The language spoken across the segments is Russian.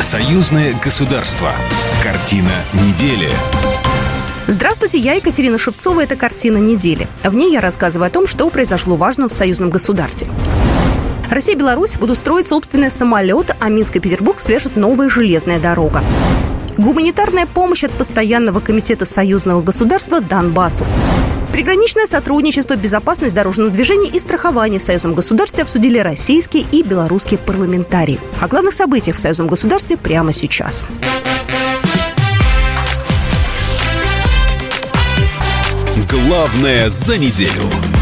Союзное государство. Картина недели. Здравствуйте, я Екатерина Шевцова. Это «Картина недели». В ней я рассказываю о том, что произошло важно в союзном государстве. Россия и Беларусь будут строить собственные самолеты, а Минск и Петербург свяжет новая железная дорога. Гуманитарная помощь от Постоянного комитета союзного государства Донбассу. Приграничное сотрудничество, безопасность дорожного движения и страхование в союзном государстве обсудили российские и белорусские парламентарии. О главных событиях в союзном государстве прямо сейчас. Главное за неделю.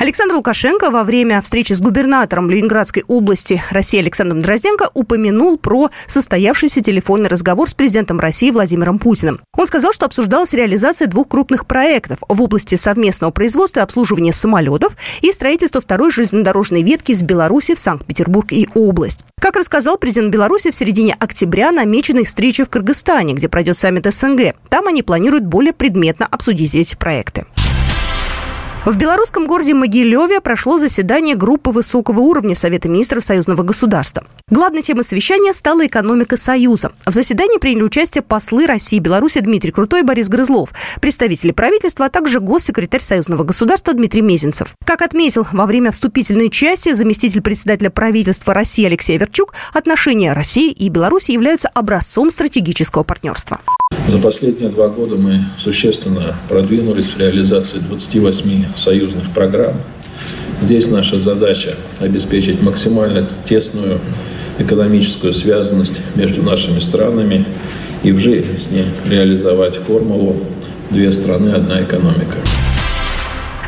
Александр Лукашенко во время встречи с губернатором Ленинградской области России Александром Дрозденко упомянул про состоявшийся телефонный разговор с президентом России Владимиром Путиным. Он сказал, что обсуждалась реализация двух крупных проектов в области совместного производства и обслуживания самолетов и строительства второй железнодорожной ветки с Беларуси в Санкт-Петербург и область. Как рассказал президент Беларуси, в середине октября намечена их встреча в Кыргызстане, где пройдет саммит СНГ. Там они планируют более предметно обсудить эти проекты. В белорусском городе Могилеве прошло заседание группы высокого уровня Совета министров Союзного государства. Главной темой совещания стала экономика Союза. В заседании приняли участие послы России и Беларуси Дмитрий Крутой и Борис Грызлов, представители правительства, а также госсекретарь Союзного государства Дмитрий Мезенцев. Как отметил во время вступительной части заместитель председателя правительства России Алексей Верчук, отношения России и Беларуси являются образцом стратегического партнерства. За последние два года мы существенно продвинулись в реализации 28 союзных программ. Здесь наша задача обеспечить максимально тесную экономическую связанность между нашими странами и в жизни реализовать формулу «две страны, одна экономика».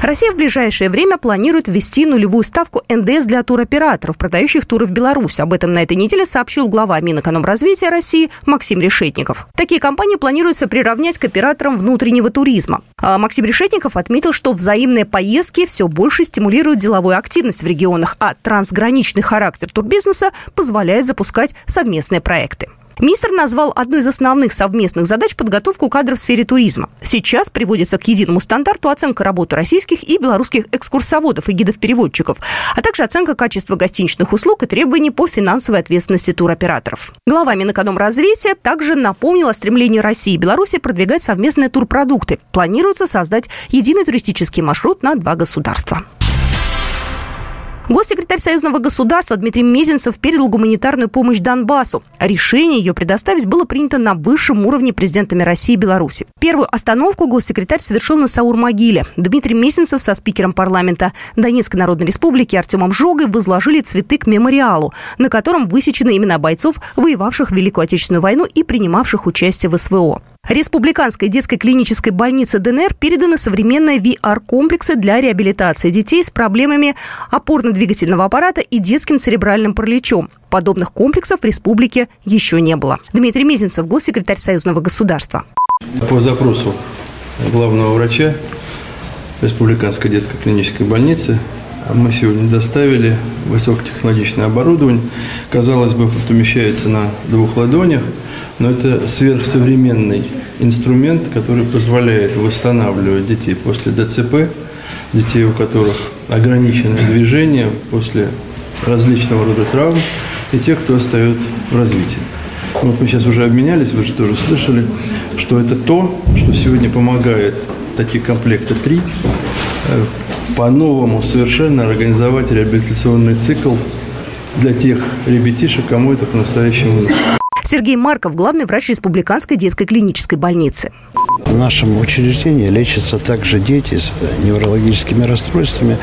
Россия в ближайшее время планирует ввести нулевую ставку НДС для туроператоров, продающих туры в Беларусь. Об этом на этой неделе сообщил глава Минэкономразвития России Максим Решетников. Такие компании планируется приравнять к операторам внутреннего туризма. А Максим Решетников отметил, что взаимные поездки все больше стимулируют деловую активность в регионах, а трансграничный характер турбизнеса позволяет запускать совместные проекты. Министр назвал одной из основных совместных задач подготовку кадров в сфере туризма. Сейчас приводится к единому стандарту оценка работы российских и белорусских экскурсоводов и гидов-переводчиков, а также оценка качества гостиничных услуг и требований по финансовой ответственности туроператоров. Глава Минэкономразвития также напомнил о стремлении России и Беларуси продвигать совместные турпродукты. Планируется создать единый туристический маршрут на два государства. Госсекретарь Союзного государства Дмитрий Мезенцев передал гуманитарную помощь Донбассу. Решение ее предоставить было принято на высшем уровне президентами России и Беларуси. Первую остановку госсекретарь совершил на Саур-могиле. Дмитрий Мезенцев со спикером парламента Донецкой Народной Республики Артемом Жогой возложили цветы к мемориалу, на котором высечены имена бойцов, воевавших в Великую Отечественную войну и принимавших участие в СВО. Республиканской детской клинической больнице ДНР переданы современные VR-комплексы для реабилитации детей с проблемами опорно-двигательного аппарата и детским церебральным параличом. Подобных комплексов в республике еще не было. Дмитрий Мизинцев, госсекретарь Союзного государства. По запросу главного врача Республиканской детской клинической больницы мы сегодня доставили высокотехнологичное оборудование. Казалось бы, помещается на двух ладонях – но это сверхсовременный инструмент, который позволяет восстанавливать детей после ДЦП, детей, у которых ограниченное движение после различного рода травм, и тех, кто остается в развитии. Вот мы сейчас уже обменялись, вы же тоже слышали, что это то, что сегодня помогает таких комплекта три э, по-новому совершенно организовать реабилитационный цикл для тех ребятишек, кому это по-настоящему нужно. Сергей Марков, главный врач Республиканской детской клинической больницы. В нашем учреждении лечатся также дети с неврологическими расстройствами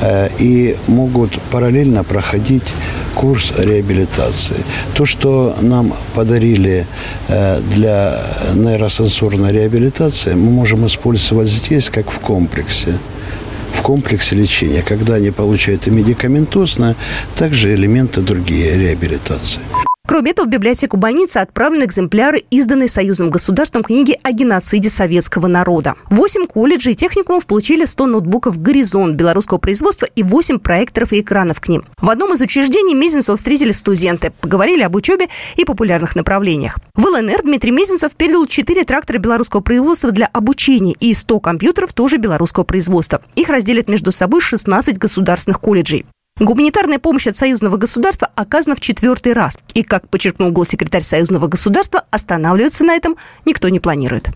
э, и могут параллельно проходить курс реабилитации. То, что нам подарили э, для нейросенсорной реабилитации, мы можем использовать здесь, как в комплексе в комплексе лечения, когда они получают и медикаментозное, также элементы другие реабилитации. Кроме этого, в библиотеку больницы отправлены экземпляры, изданной Союзным государством книги о геноциде советского народа. Восемь колледжей и техникумов получили 100 ноутбуков «Горизонт» белорусского производства и 8 проекторов и экранов к ним. В одном из учреждений Мезенцев встретили студенты, поговорили об учебе и популярных направлениях. В ЛНР Дмитрий Мезенцев передал 4 трактора белорусского производства для обучения и 100 компьютеров тоже белорусского производства. Их разделят между собой 16 государственных колледжей. Гуманитарная помощь от союзного государства оказана в четвертый раз. И, как подчеркнул госсекретарь союзного государства, останавливаться на этом никто не планирует.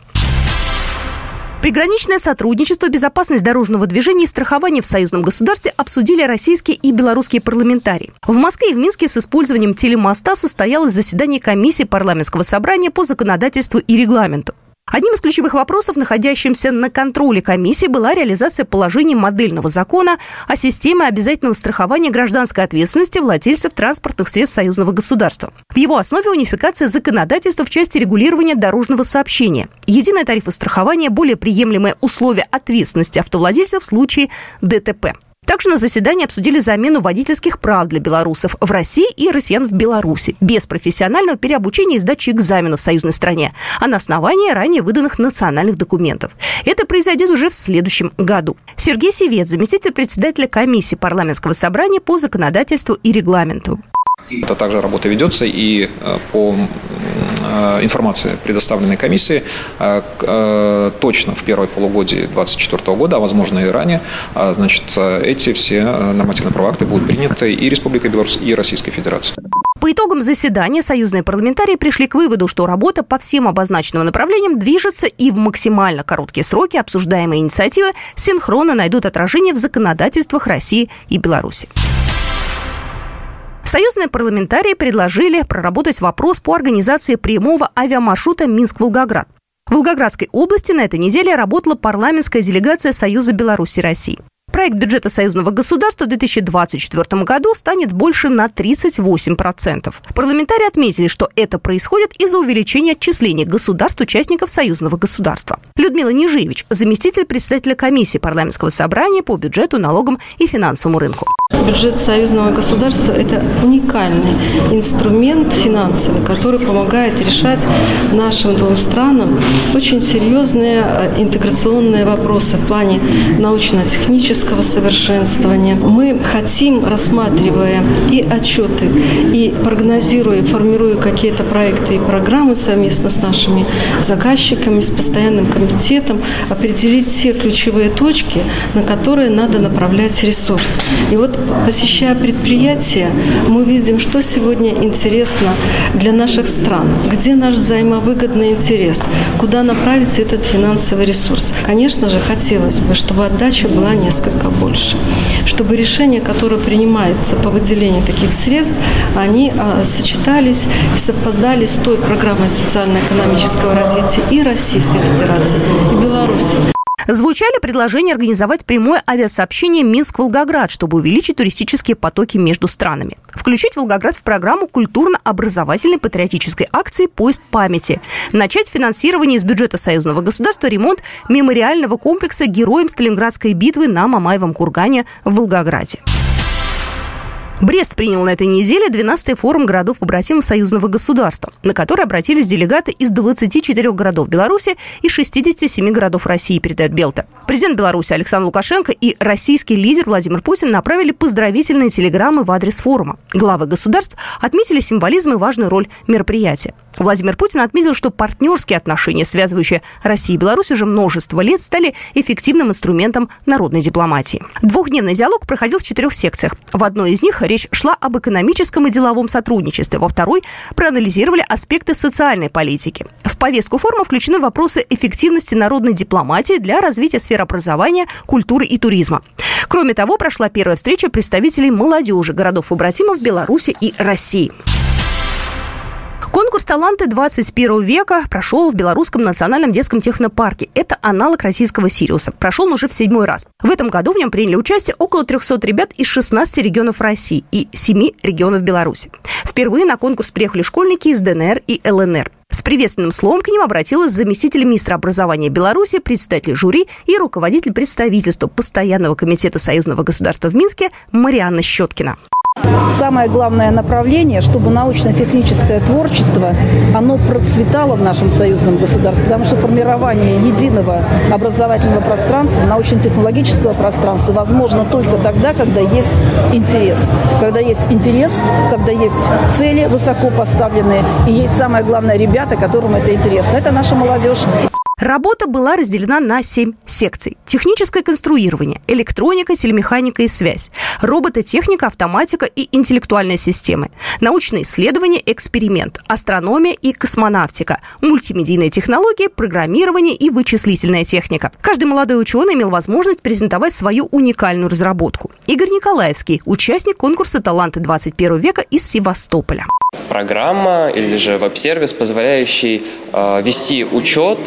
Приграничное сотрудничество, безопасность дорожного движения и страхование в союзном государстве обсудили российские и белорусские парламентарии. В Москве и в Минске с использованием телемоста состоялось заседание комиссии парламентского собрания по законодательству и регламенту. Одним из ключевых вопросов, находящимся на контроле комиссии, была реализация положений модельного закона о системе обязательного страхования гражданской ответственности владельцев транспортных средств союзного государства. В его основе унификация законодательства в части регулирования дорожного сообщения, единые тарифы страхования, более приемлемые условия ответственности автовладельцев в случае ДТП. Также на заседании обсудили замену водительских прав для белорусов в России и россиян в Беларуси без профессионального переобучения и сдачи экзаменов в союзной стране, а на основании ранее выданных национальных документов. Это произойдет уже в следующем году. Сергей Севец, заместитель председателя комиссии парламентского собрания по законодательству и регламенту. Это также работа ведется и э, по информации, предоставленной комиссии, э, точно в первой полугодии 2024 года, а возможно и ранее, значит, эти все нормативные правовые акты будут приняты и Республикой Беларусь, и Российской Федерацией. По итогам заседания союзные парламентарии пришли к выводу, что работа по всем обозначенным направлениям движется и в максимально короткие сроки обсуждаемые инициативы синхронно найдут отражение в законодательствах России и Беларуси. Союзные парламентарии предложили проработать вопрос по организации прямого авиамаршрута Минск-Волгоград. В Волгоградской области на этой неделе работала парламентская делегация Союза Беларуси России. Проект бюджета союзного государства в 2024 году станет больше на 38%. Парламентарии отметили, что это происходит из-за увеличения отчислений государств-участников союзного государства. Людмила Нижиевич, заместитель председателя комиссии парламентского собрания по бюджету, налогам и финансовому рынку. Бюджет союзного государства – это уникальный инструмент финансовый, который помогает решать нашим двум странам очень серьезные э, интеграционные вопросы в плане научно-технического совершенствования. Мы хотим, рассматривая и отчеты, и прогнозируя, формируя какие-то проекты и программы совместно с нашими заказчиками, с постоянным комитетом, определить те ключевые точки, на которые надо направлять ресурс. И вот посещая предприятия, мы видим, что сегодня интересно для наших стран, где наш взаимовыгодный интерес, куда направится этот финансовый ресурс. Конечно же, хотелось бы, чтобы отдача была несколько больше, чтобы решения, которые принимаются по выделению таких средств, они а, сочетались и совпадали с той программой социально-экономического развития и Российской Федерации, и Беларуси. Звучали предложения организовать прямое авиасообщение Минск-Волгоград, чтобы увеличить туристические потоки между странами. Включить Волгоград в программу культурно-образовательной патриотической акции «Поезд памяти». Начать финансирование из бюджета союзного государства ремонт мемориального комплекса героям Сталинградской битвы на Мамаевом кургане в Волгограде. Брест принял на этой неделе 12-й форум городов-побратимов союзного государства, на который обратились делегаты из 24 городов Беларуси и 67 городов России, передает Белта. Президент Беларуси Александр Лукашенко и российский лидер Владимир Путин направили поздравительные телеграммы в адрес форума. Главы государств отметили символизм и важную роль мероприятия. Владимир Путин отметил, что партнерские отношения, связывающие Россию и Беларусь уже множество лет, стали эффективным инструментом народной дипломатии. Двухдневный диалог проходил в четырех секциях. В одной из них речь шла об экономическом и деловом сотрудничестве. Во второй проанализировали аспекты социальной политики. В повестку форума включены вопросы эффективности народной дипломатии для развития сфер образования, культуры и туризма. Кроме того, прошла первая встреча представителей молодежи городов-побратимов Беларуси и России. Конкурс «Таланты 21 века» прошел в Белорусском национальном детском технопарке. Это аналог российского «Сириуса». Прошел он уже в седьмой раз. В этом году в нем приняли участие около 300 ребят из 16 регионов России и 7 регионов Беларуси. Впервые на конкурс приехали школьники из ДНР и ЛНР. С приветственным словом к ним обратилась заместитель министра образования Беларуси, председатель жюри и руководитель представительства Постоянного комитета союзного государства в Минске Марианна Щеткина. Самое главное направление, чтобы научно-техническое творчество, оно процветало в нашем союзном государстве, потому что формирование единого образовательного пространства, научно-технологического пространства возможно только тогда, когда есть интерес. Когда есть интерес, когда есть цели высоко поставленные, и есть самое главное ребята, которым это интересно. Это наша молодежь. Работа была разделена на семь секций. Техническое конструирование, электроника, телемеханика и связь, робототехника, автоматика и интеллектуальные системы, научные исследования, эксперимент, астрономия и космонавтика, мультимедийные технологии, программирование и вычислительная техника. Каждый молодой ученый имел возможность презентовать свою уникальную разработку. Игорь Николаевский, участник конкурса «Таланты 21 века» из Севастополя программа или же веб-сервис, позволяющий э, вести учет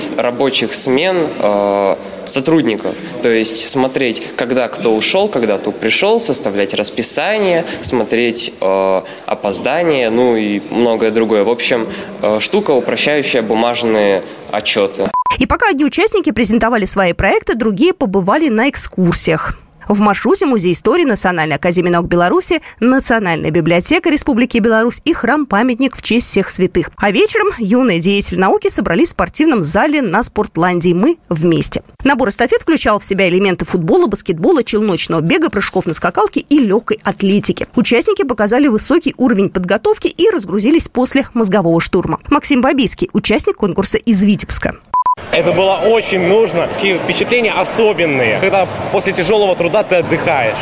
рабочих смен э, сотрудников. То есть смотреть, когда кто ушел, когда кто пришел, составлять расписание, смотреть э, опоздание, ну и многое другое. В общем, э, штука, упрощающая бумажные отчеты. И пока одни участники презентовали свои проекты, другие побывали на экскурсиях. В маршруте Музей истории Национальной академии наук Беларуси, Национальная библиотека Республики Беларусь и храм-памятник в честь всех святых. А вечером юные деятели науки собрались в спортивном зале на Спортландии «Мы вместе». Набор эстафет включал в себя элементы футбола, баскетбола, челночного бега, прыжков на скакалке и легкой атлетики. Участники показали высокий уровень подготовки и разгрузились после мозгового штурма. Максим Бабийский, участник конкурса из Витебска. Это было очень нужно. Такие впечатления особенные, когда после тяжелого труда ты отдыхаешь.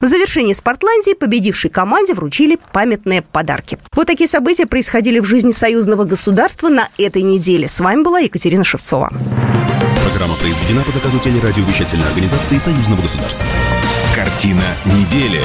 В завершении Спортландии победившей команде вручили памятные подарки. Вот такие события происходили в жизни союзного государства на этой неделе. С вами была Екатерина Шевцова. Программа произведена по заказу телерадиовещательной организации союзного государства. Картина недели.